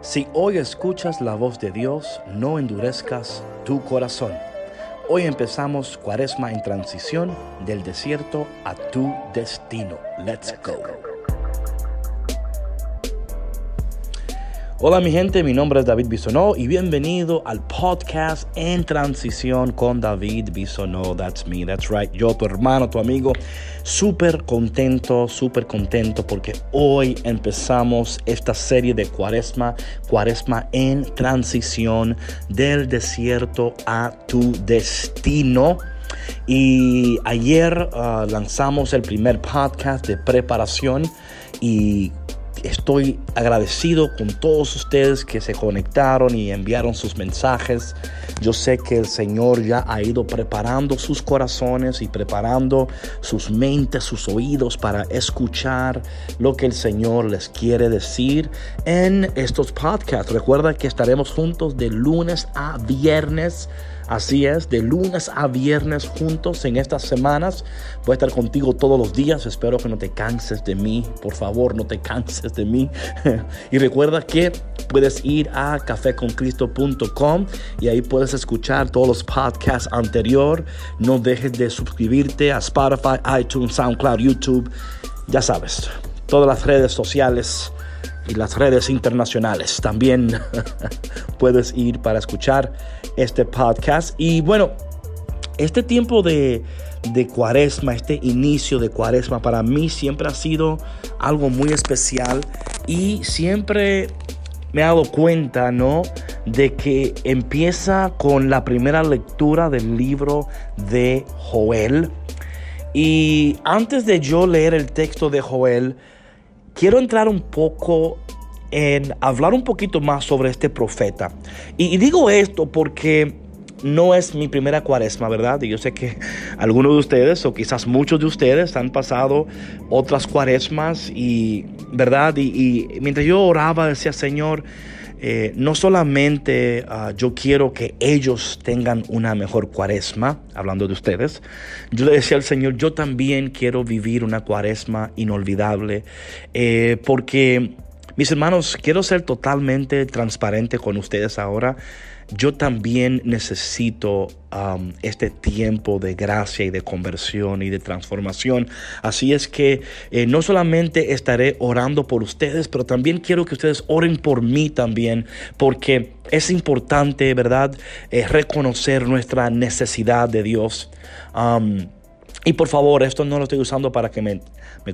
Si hoy escuchas la voz de Dios, no endurezcas tu corazón. Hoy empezamos Cuaresma en transición del desierto a tu destino. Let's go. Hola mi gente, mi nombre es David Bisonó y bienvenido al podcast En Transición con David Bisonó. That's me, that's right. Yo, tu hermano, tu amigo, súper contento, súper contento porque hoy empezamos esta serie de Cuaresma, Cuaresma en Transición del desierto a tu destino. Y ayer uh, lanzamos el primer podcast de preparación y estoy agradecido con todos ustedes que se conectaron y enviaron sus mensajes. Yo sé que el Señor ya ha ido preparando sus corazones y preparando sus mentes, sus oídos para escuchar lo que el Señor les quiere decir en estos podcasts. Recuerda que estaremos juntos de lunes a viernes Así es, de lunes a viernes juntos en estas semanas. Voy a estar contigo todos los días. Espero que no te canses de mí. Por favor, no te canses de mí. y recuerda que puedes ir a cafeconcristo.com y ahí puedes escuchar todos los podcasts anterior. No dejes de suscribirte a Spotify, iTunes, SoundCloud, YouTube. Ya sabes, todas las redes sociales y las redes internacionales. También puedes ir para escuchar este podcast. Y bueno, este tiempo de, de cuaresma, este inicio de cuaresma, para mí siempre ha sido algo muy especial y siempre me he dado cuenta, ¿no? De que empieza con la primera lectura del libro de Joel. Y antes de yo leer el texto de Joel, quiero entrar un poco en hablar un poquito más sobre este profeta. Y, digo esto porque no es mi primera cuaresma, ¿verdad? Y yo sé que algunos de ustedes, o quizás muchos de ustedes, han pasado otras cuaresmas y, ¿verdad? Y, mientras yo oraba, decía, Señor, eh, no solamente ah, yo quiero que ellos tengan una mejor cuaresma, hablando de ustedes, yo le decía al Señor, yo también quiero vivir una cuaresma inolvidable, eh, porque mis hermanos, quiero ser totalmente transparente con ustedes ahora. Yo también necesito um, este tiempo de gracia y de conversión y de transformación. Así es que eh, no solamente estaré orando por ustedes, pero también quiero que ustedes oren por mí también, porque es importante, ¿verdad?, eh, reconocer nuestra necesidad de Dios. Um, y por favor, esto no lo estoy usando para que me,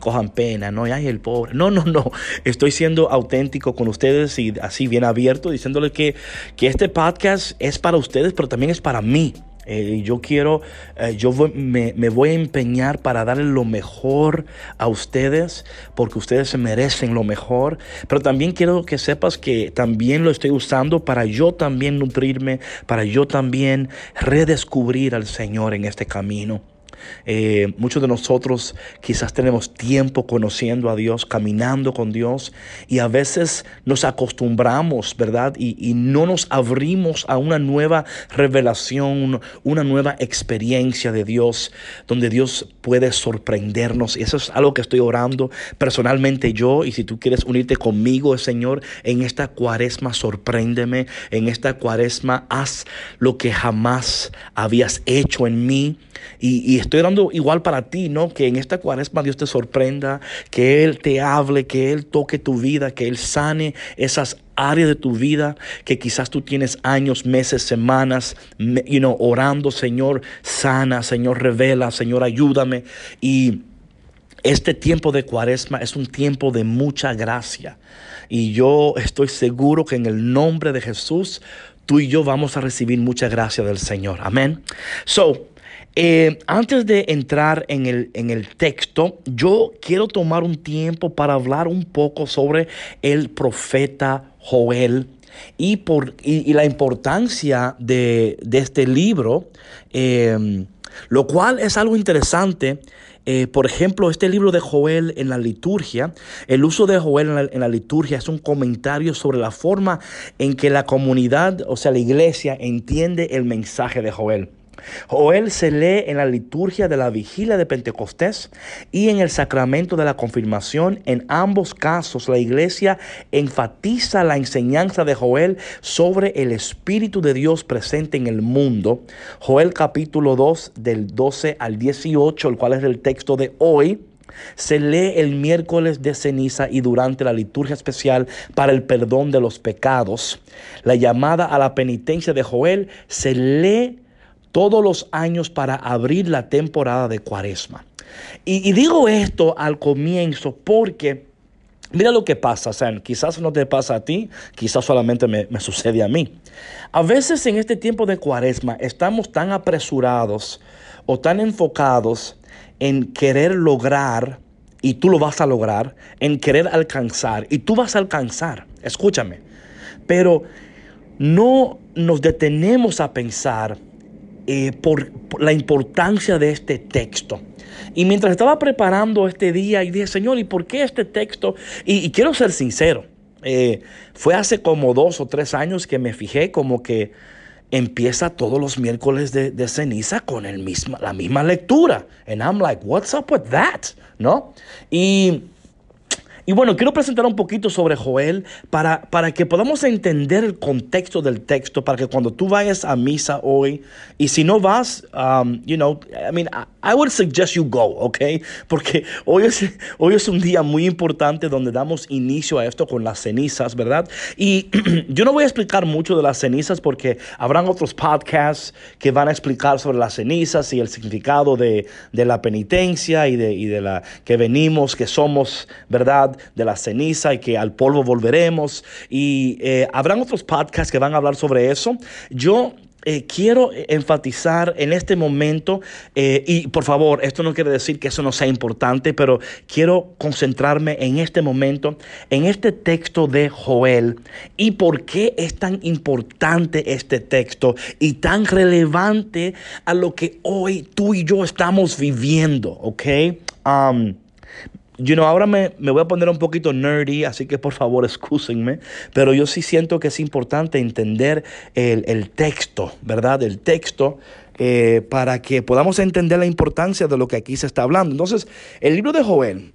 cojan pena, no, ay, el pobre. No, no, no. Estoy siendo auténtico con ustedes y así bien abierto, diciéndoles que, que este podcast es para ustedes, pero también es para mí. Eh, yo quiero, eh, yo me, me, voy a empeñar para darle lo mejor a ustedes, porque ustedes se merecen lo mejor. Pero también quiero que sepas que también lo estoy usando para yo también nutrirme, para yo también redescubrir al Señor en este camino. Eh, muchos de nosotros quizás tenemos tiempo conociendo a Dios, caminando con Dios y a veces nos acostumbramos, ¿verdad? Y, no nos abrimos a una nueva revelación, una nueva experiencia de Dios, donde Dios puede sorprendernos. Y eso es algo que estoy orando personalmente yo. Y si tú quieres unirte conmigo, Señor, en esta cuaresma, sorpréndeme. En esta cuaresma, haz lo que jamás habías hecho en mí. Y, estoy dando igual para ti, ¿no? Que en esta cuaresma Dios te sorprenda, que Él te hable, que Él toque tu vida, que Él sane esas áreas de tu vida que quizás tú tienes años, meses, semanas, you know, orando, Señor, sana, Señor, revela, Señor, ayúdame. Y este tiempo de cuaresma es un tiempo de mucha gracia. Y yo estoy seguro que en el nombre de Jesús, tú y yo vamos a recibir mucha gracia del Señor. Amén. So, eh, antes de entrar en el, en el texto, yo quiero tomar un tiempo para hablar un poco sobre el profeta Joel y, por, y, la importancia de, este libro, eh, lo cual es algo interesante. Eh, por ejemplo, este libro de Joel en la liturgia, el uso de Joel en la, liturgia es un comentario sobre la forma en que la comunidad, o sea, la iglesia, entiende el mensaje de Joel. Joel se lee en la liturgia de la vigilia de Pentecostés y en el sacramento de la confirmación. En ambos casos, la iglesia enfatiza la enseñanza de Joel sobre el Espíritu de Dios presente en el mundo. Joel capítulo 2 del 12 al 18, el cual es el texto de hoy. Se lee el miércoles de ceniza y durante la liturgia especial para el perdón de los pecados. La llamada a la penitencia de Joel se lee todos los años para abrir la temporada de cuaresma. Y, digo esto al comienzo porque... Mira lo que pasa, San. Quizás no te pasa a ti, quizás solamente me, me, sucede a mí. A veces en este tiempo de cuaresma estamos tan apresurados o tan enfocados en querer lograr, y tú lo vas a lograr, en querer alcanzar, y tú vas a alcanzar. Escúchame. Pero no nos detenemos a pensar eh, por, la importancia de este texto. Y mientras estaba preparando este día, y dije, Señor, ¿y por qué este texto? Y, quiero ser sincero, eh, fue hace como dos o tres años que me fijé como que empieza todos los miércoles de, de ceniza con el misma, la misma lectura. And I'm like, what's up with that? ¿No? Y y bueno, quiero presentar un poquito sobre Joel para, para que podamos entender el contexto del texto, para que cuando tú vayas a misa hoy, y si no vas, um, you know, I mean, I, would suggest you go, ¿ok? Porque hoy es, hoy es un día muy importante donde damos inicio a esto con las cenizas, ¿verdad? Y yo no voy a explicar mucho de las cenizas porque habrán otros podcasts que van a explicar sobre las cenizas y el significado de, de la penitencia y de, y de la que venimos, que somos, ¿verdad? De la ceniza y que al polvo volveremos. Y eh, habrán otros podcasts que van a hablar sobre eso. Yo eh, quiero enfatizar en este momento, eh, y por favor, esto no quiere decir que eso no sea importante, pero quiero concentrarme en este momento, en este texto de Joel, y por qué es tan importante este texto y tan relevante a lo que hoy tú y yo estamos viviendo, ¿ok? Um, You know, ahora me, voy a poner un poquito nerdy, así que por favor excúsenme, pero yo sí siento que es importante entender el, texto, ¿verdad? El texto eh, para que podamos entender la importancia de lo que aquí se está hablando. Entonces, el libro de Joel,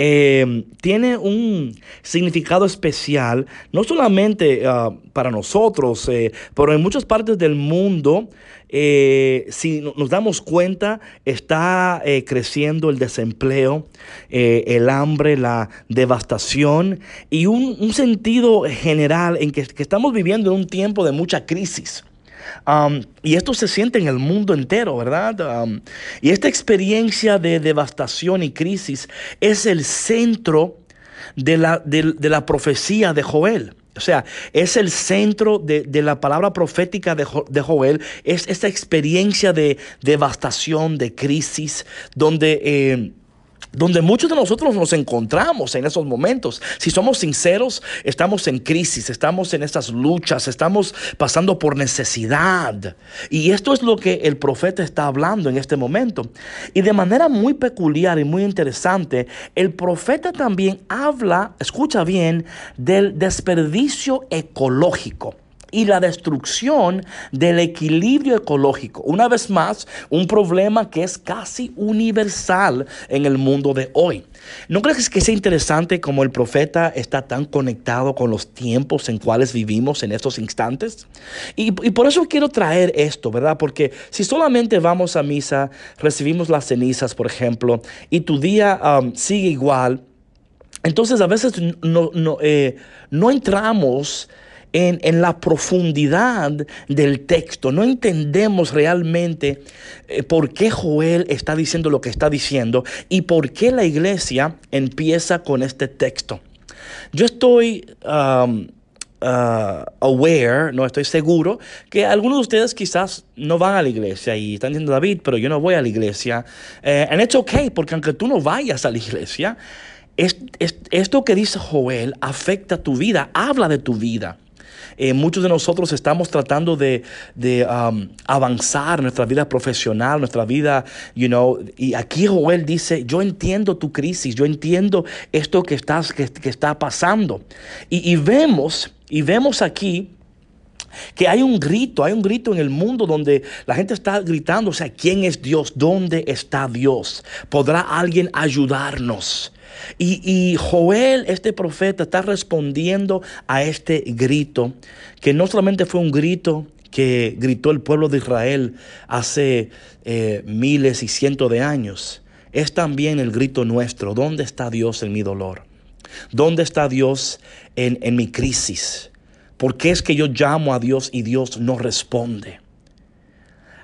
eh, tiene un significado especial, no solamente ah, para nosotros, eh, pero en muchas partes del mundo, eh, si nos damos cuenta, está creciendo el desempleo, el hambre, la devastación y un, sentido general en que estamos viviendo en un tiempo de mucha crisis. Um, y esto se siente en el mundo entero, ¿verdad? Um, y esta experiencia de devastación y crisis es el centro de la, de, la profecía de Joel. O sea, es el centro de, la palabra profética de, de, Joel, es esta experiencia de devastación, de crisis, donde... Eh, donde muchos de nosotros nos encontramos en esos momentos. Si somos sinceros, estamos en crisis, estamos en estas luchas, estamos pasando por necesidad. Y esto es lo que el profeta está hablando en este momento. Y de manera muy peculiar y muy interesante, el profeta también habla, escucha bien, del desperdicio ecológico y la destrucción del equilibrio ecológico. Una vez más, un problema que es casi universal en el mundo de hoy. ¿No crees que sea interesante cómo el profeta está tan conectado con los tiempos en cuales vivimos en estos instantes? Y, por eso quiero traer esto, ¿verdad? Porque si solamente vamos a misa, recibimos las cenizas, por ejemplo, y tu día um, sigue igual, entonces a veces no, no, eh, no entramos en, la profundidad del texto. No entendemos realmente eh, por qué Joel está diciendo lo que está diciendo y por qué la iglesia empieza con este texto. Yo estoy... Um, uh, aware, no estoy seguro, que algunos de ustedes quizás no van a la iglesia y están diciendo, David, pero yo no voy a la iglesia. Eh, and it's okay, porque aunque tú no vayas a la iglesia, esto que dice Joel afecta tu vida, habla de tu vida. Eh, muchos de nosotros estamos tratando de, de um, avanzar nuestra vida profesional, nuestra vida, you know, y aquí Joel dice, yo entiendo tu crisis, yo entiendo esto que, estás, que, está pasando. Y, y vemos, y vemos aquí que hay un grito, hay un grito en el mundo donde la gente está gritando, o sea, ¿quién es Dios? ¿Dónde está Dios? ¿Podrá alguien ayudarnos? Y, y, Joel, este profeta, está respondiendo a este grito, que no solamente fue un grito que gritó el pueblo de Israel hace eh, miles y cientos de años, es también el grito nuestro, ¿dónde está Dios en mi dolor? ¿Dónde está Dios en, en mi crisis? ¿Por qué es que yo llamo a Dios y Dios no responde?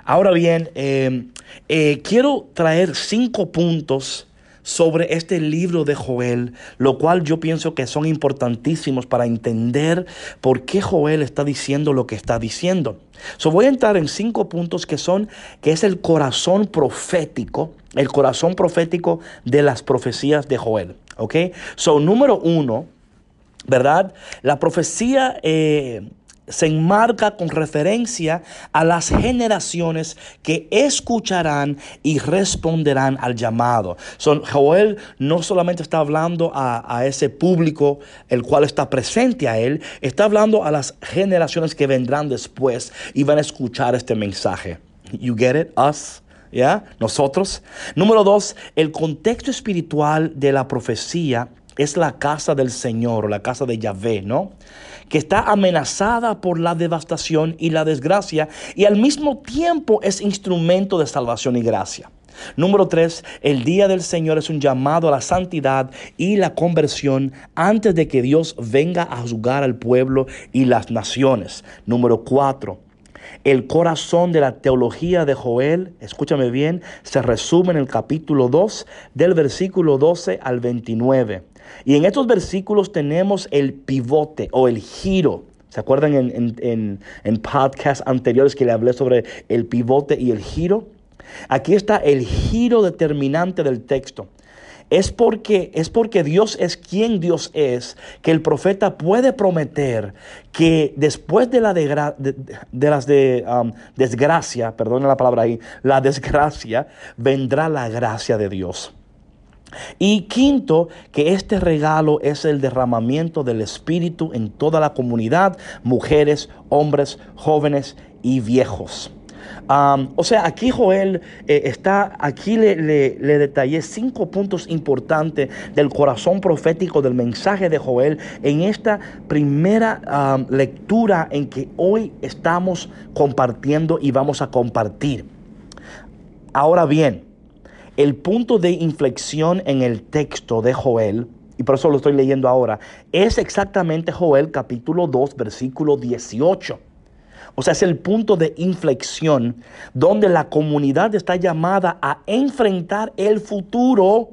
Ahora bien, eh, eh, quiero traer cinco puntos sobre este libro de Joel, lo cual yo pienso que son importantísimos para entender por qué Joel está diciendo lo que está diciendo. So voy a entrar en cinco puntos que son, que es el corazón profético, el corazón profético de las profecías de Joel. ¿Ok? So, número uno, ¿verdad? La profecía eh, se enmarca con referencia a las generaciones que escucharán y responderán al llamado. Joel no solamente está hablando a, ese público el cual está presente a él, está hablando a las generaciones que vendrán después y van a escuchar este mensaje. You get it? Us. ¿Ya? Nosotros. Número dos, el contexto espiritual de la profecía es la casa del Señor la casa de Yahvé, ¿no? Que está amenazada por la devastación y la desgracia y al mismo tiempo es instrumento de salvación y gracia. Número tres, el día del Señor es un llamado a la santidad y la conversión antes de que Dios venga a juzgar al pueblo y las naciones. Número cuatro, el corazón de la teología de Joel, escúchame bien, se resume en el capítulo 2 del versículo 12 al 29. Y en estos versículos tenemos el pivote o el giro. ¿Se acuerdan en, en, en, podcasts anteriores que le hablé sobre el pivote y el giro? Aquí está el giro determinante del texto. Es porque, es porque Dios es quien Dios es, que el profeta puede prometer que después de la de, de, las de um, desgracia, perdone la palabra ahí, la desgracia, vendrá la gracia de Dios. Y quinto, que este regalo es el derramamiento del Espíritu en toda la comunidad, mujeres, hombres, jóvenes y viejos. O sea, aquí Joel eh, está, aquí le, detallé cinco puntos importantes del corazón profético del mensaje de Joel en esta primera lectura en que hoy estamos compartiendo y vamos a compartir. Ahora bien, el punto de inflexión en el texto de Joel, y por eso lo estoy leyendo ahora, es exactamente Joel capítulo 2, versículo 18. O sea, es el punto de inflexión donde la comunidad está llamada a enfrentar el futuro.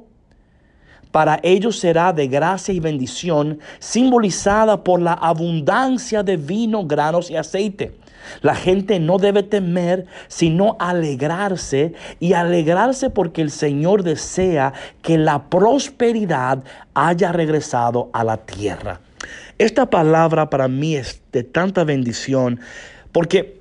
Para ellos será de gracia y bendición, simbolizada por la abundancia de vino, granos y aceite. La gente no debe temer, sino alegrarse y alegrarse porque el Señor desea que la prosperidad haya regresado a la tierra. Esta palabra para mí es de tanta bendición porque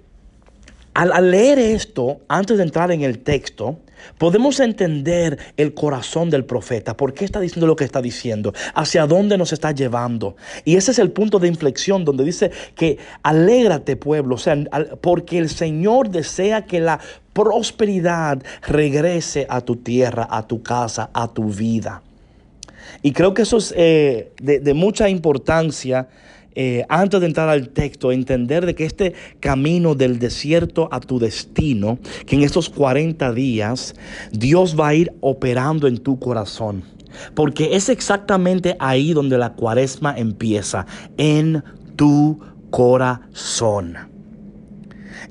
al, leer esto, antes de entrar en el texto, podemos entender el corazón del profeta, por qué está diciendo lo que está diciendo, hacia dónde nos está llevando. Y ese es el punto de inflexión donde dice que alégrate pueblo, o sea, porque el Señor desea que la prosperidad regrese a tu tierra, a tu casa, a tu vida. Y creo que eso es eh, de, de mucha importancia eh, antes de entrar al texto, entender de que este camino del desierto a tu destino, que en estos 40 días Dios va a ir operando en tu corazón. Porque es exactamente ahí donde la cuaresma empieza, en tu corazón.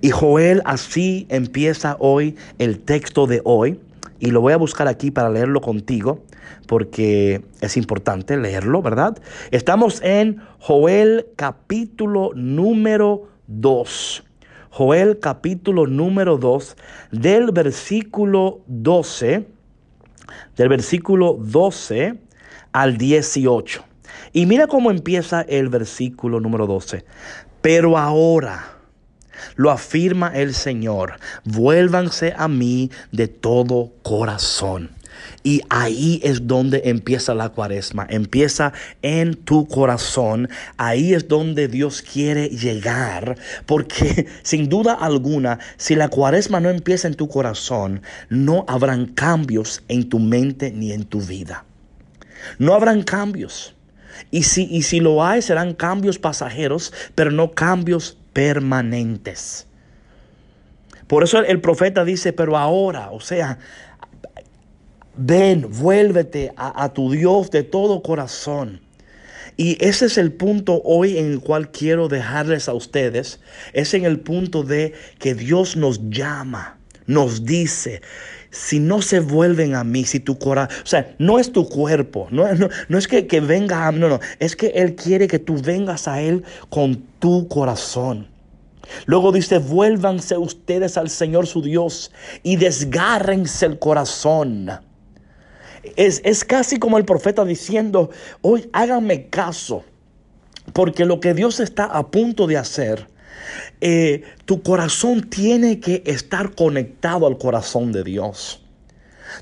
Y Joel así empieza hoy el texto de hoy. Y lo voy a buscar aquí para leerlo contigo porque es importante leerlo, ¿verdad? Estamos en Joel capítulo número 2. Joel capítulo número 2 del versículo 12, del versículo 12 al 18. Y mira cómo empieza el versículo número 12. Pero ahora, lo afirma el Señor, vuélvanse a mí de todo corazón Y ahí es donde empieza la cuaresma. Empieza en tu corazón. Ahí es donde Dios quiere llegar. Porque sin duda alguna, si la cuaresma no empieza en tu corazón, no habrán cambios en tu mente ni en tu vida. No habrán cambios. Y si, y si lo hay, serán cambios pasajeros, pero no cambios permanentes. Por eso el, profeta dice, pero ahora, o sea, ven, vuélvete a, a tu Dios de todo corazón. Y ese es el punto hoy en el cual quiero dejarles a ustedes. Es en el punto de que Dios nos llama, nos dice, si no se vuelven a mí, si tu corazón, o sea, no es tu cuerpo, no, no, es que, que venga a no, no, es que Él quiere que tú vengas a Él con tu corazón. Luego dice, vuélvanse ustedes al Señor su Dios y desgárrense el corazón. Es, es casi como el profeta diciendo, hoy háganme caso, porque lo que Dios está a punto de hacer eh, tu corazón tiene que estar conectado al corazón de Dios.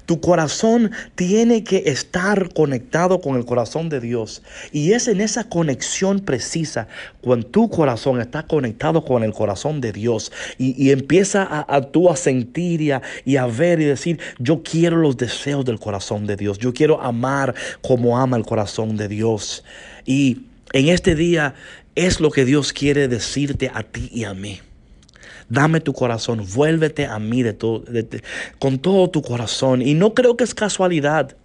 Tu corazón tiene que estar conectado con el corazón de Dios. Y es en esa conexión precisa, cuando tu corazón está conectado con el corazón de Dios y, empieza a, a, tú a sentir y a, y a ver y decir, yo quiero los deseos del corazón de Dios. Yo quiero amar como ama el corazón de Dios. Y en este día es lo que Dios quiere decirte a ti y a mí. Dame tu corazón, vuélvete a mí de con todo tu corazón. Y no creo que es casualidad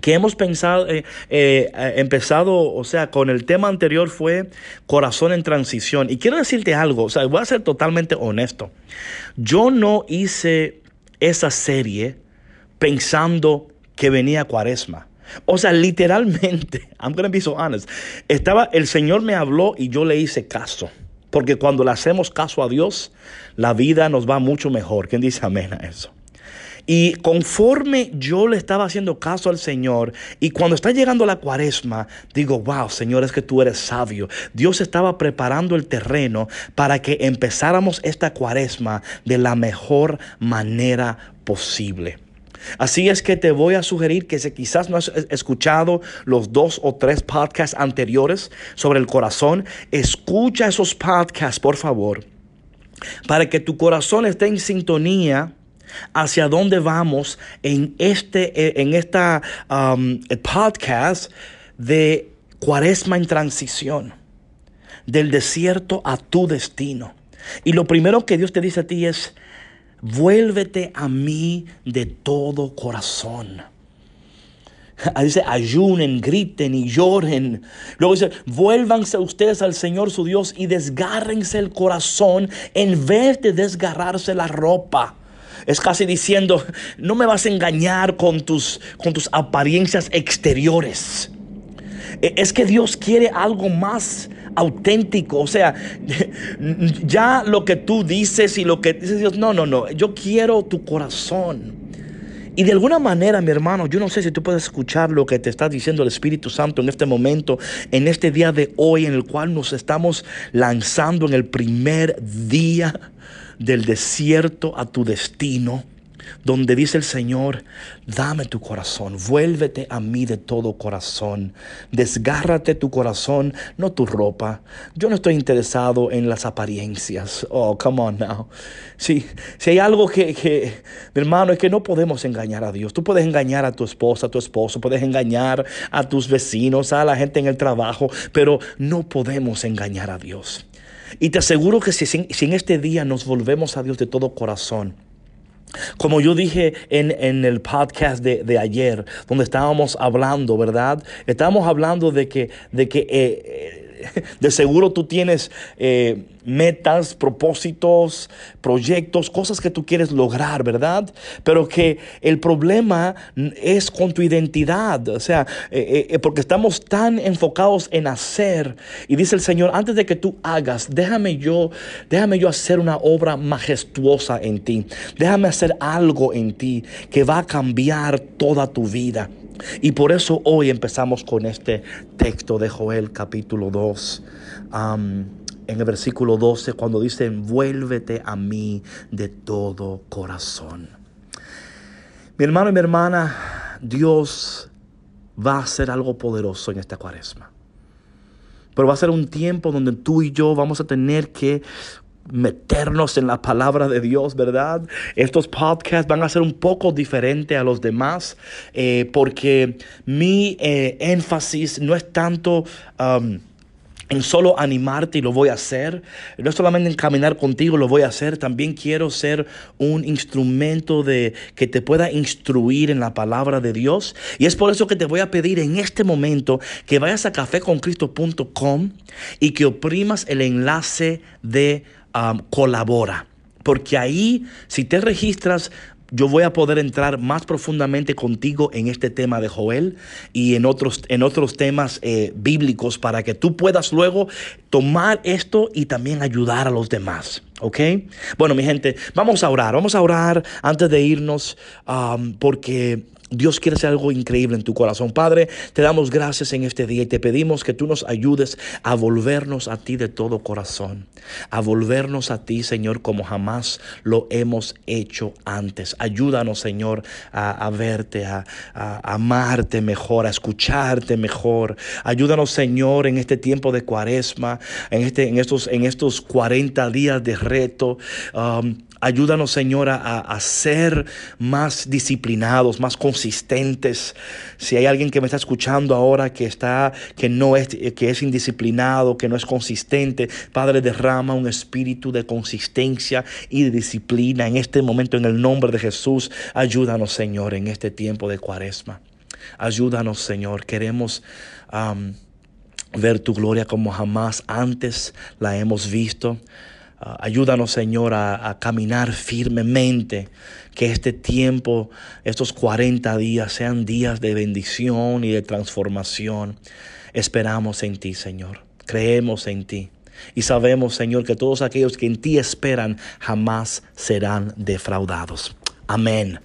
que hemos pensado, eh, eh, empezado, o sea, con el tema anterior fue corazón en transición. Y quiero decirte algo, o sea, voy a ser totalmente honesto. Yo no hice esa serie pensando que venía cuaresma. O sea, literalmente, I'm going to be so honest. Estaba, el Señor me habló y yo le hice caso. Porque cuando le hacemos caso a Dios, la vida nos va mucho mejor. ¿Quién dice amén a eso? Y conforme yo le estaba haciendo caso al Señor, y cuando está llegando la cuaresma, digo, wow, Señor, es que tú eres sabio. Dios estaba preparando el terreno para que empezáramos esta cuaresma de la mejor manera posible. Así es que te voy a sugerir que si quizás no has escuchado los dos o tres podcasts anteriores sobre el corazón, escucha esos podcasts, por favor, para que tu corazón esté en sintonía hacia dónde vamos en este en esta um, podcast de Cuaresma en transición, del desierto a tu destino. Y lo primero que Dios te dice a ti es vuélvete a mí de todo corazón. Dice, ayunen, griten y lloren. Luego dice, vuélvanse ustedes al Señor su Dios y desgárrense el corazón en vez de desgarrarse la ropa. Es casi diciendo, no me vas a engañar con tus, con tus apariencias exteriores. E, es que Dios quiere algo más auténtico. O sea, ya lo que tú dices y lo que dice Dios, no, no, no. Yo quiero tu corazón. Y de alguna manera, mi hermano, yo no sé si tú puedes escuchar lo que te está diciendo el Espíritu Santo en este momento, en este día de hoy, en el cual nos estamos lanzando en el primer día del desierto a tu destino donde dice el Señor, dame tu corazón, vuélvete a mí de todo corazón, desgárrate tu corazón, no tu ropa. Yo no estoy interesado en las apariencias. Oh, come on now. Sí, si hay algo que, que, mi hermano, es que no podemos engañar a Dios. Tú puedes engañar a tu esposa, a tu esposo, puedes engañar a tus vecinos, a la gente en el trabajo, pero no podemos engañar a Dios. Y te aseguro que si, si en este día nos volvemos a Dios de todo corazón, como yo dije en, el podcast de, ayer, donde estábamos hablando, ¿verdad? Estábamos hablando de que, de que eh, de seguro tú tienes eh, metas, propósitos, proyectos, cosas que tú quieres lograr, ¿verdad? Pero que el problema es con tu identidad, o sea, eh, eh, porque estamos tan enfocados en hacer. Y dice el Señor, antes de que tú hagas, déjame yo, déjame yo hacer una obra majestuosa en ti. Déjame hacer algo en ti que va a cambiar toda tu vida. Y por eso hoy empezamos con este texto de Joel capítulo 2. en el versículo 12, cuando dice, vuélvete a mí de todo corazón. Mi hermano y mi hermana, Dios va a hacer algo poderoso en esta cuaresma. Pero va a ser un tiempo donde tú y yo vamos a tener que meternos en la palabra de Dios, ¿verdad? Estos podcasts van a ser un poco diferentes a los demás eh, porque mi eh, énfasis no es tanto... Um, en solo animarte y lo voy a hacer. No solamente en caminar contigo lo voy a hacer, también quiero ser un instrumento de que te pueda instruir en la palabra de Dios. Y es por eso que te voy a pedir en este momento que vayas a cafeconcristo.com y que oprimas el enlace de colabora. Porque ahí, si te registras, yo voy a poder entrar más profundamente contigo en este tema de Joel y en otros, en otros temas eh, bíblicos para que tú puedas luego tomar esto y también ayudar a los demás. ¿Ok? Bueno, mi gente, vamos a orar. Vamos a orar antes de irnos porque Dios quiere hacer algo increíble en tu corazón. Padre, te damos gracias en este día y te pedimos que tú nos ayudes a volvernos a ti de todo corazón. A volvernos a ti, Señor, como jamás lo hemos hecho antes. Ayúdanos, Señor, a, verte, a, amarte mejor, a escucharte mejor. Ayúdanos, Señor, en este tiempo de cuaresma, en, este, en, estos, en estos 40 días de reto. Um, Ayúdanos, Señor, a, ser más disciplinados, más consistentes. Si hay alguien que me está escuchando ahora que está, que no es, que es indisciplinado, que no es consistente, Padre, derrama un espíritu de consistencia y de disciplina en este momento, en el nombre de Jesús. Ayúdanos, Señor, en este tiempo de cuaresma. Ayúdanos, Señor. Queremos ver tu gloria como jamás antes la hemos visto. Ah, ayúdanos, Señor, a, caminar firmemente. Que este tiempo, estos 40 días, sean días de bendición y de transformación. Esperamos en ti, Señor. Creemos en ti. Y sabemos, Señor, que todos aquellos que en ti esperan jamás serán defraudados. Amén.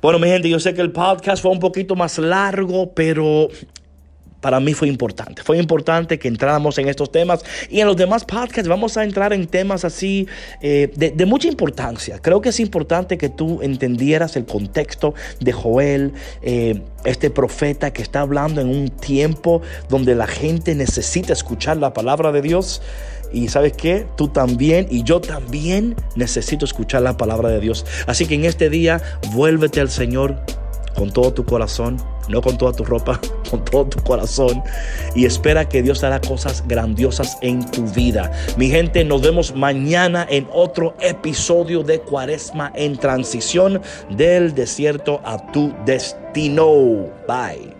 Bueno, mi gente, yo sé que el podcast fue un poquito más largo, pero para mí fue importante. Fue importante que entráramos en estos temas y en los demás podcasts vamos a entrar en temas así eh, de, mucha importancia. Creo que es importante que tú entendieras el contexto de Joel, eh, este profeta que está hablando en un tiempo donde la gente necesita escuchar la palabra de Dios. Y sabes qué, tú también y yo también necesito escuchar la palabra de Dios. Así que en este día vuélvete al Señor con todo tu corazón no con toda tu ropa, con todo tu corazón. Y espera que Dios hará cosas grandiosas en tu vida. Mi gente, nos vemos mañana en otro episodio de Cuaresma en transición del desierto a tu destino. Bye.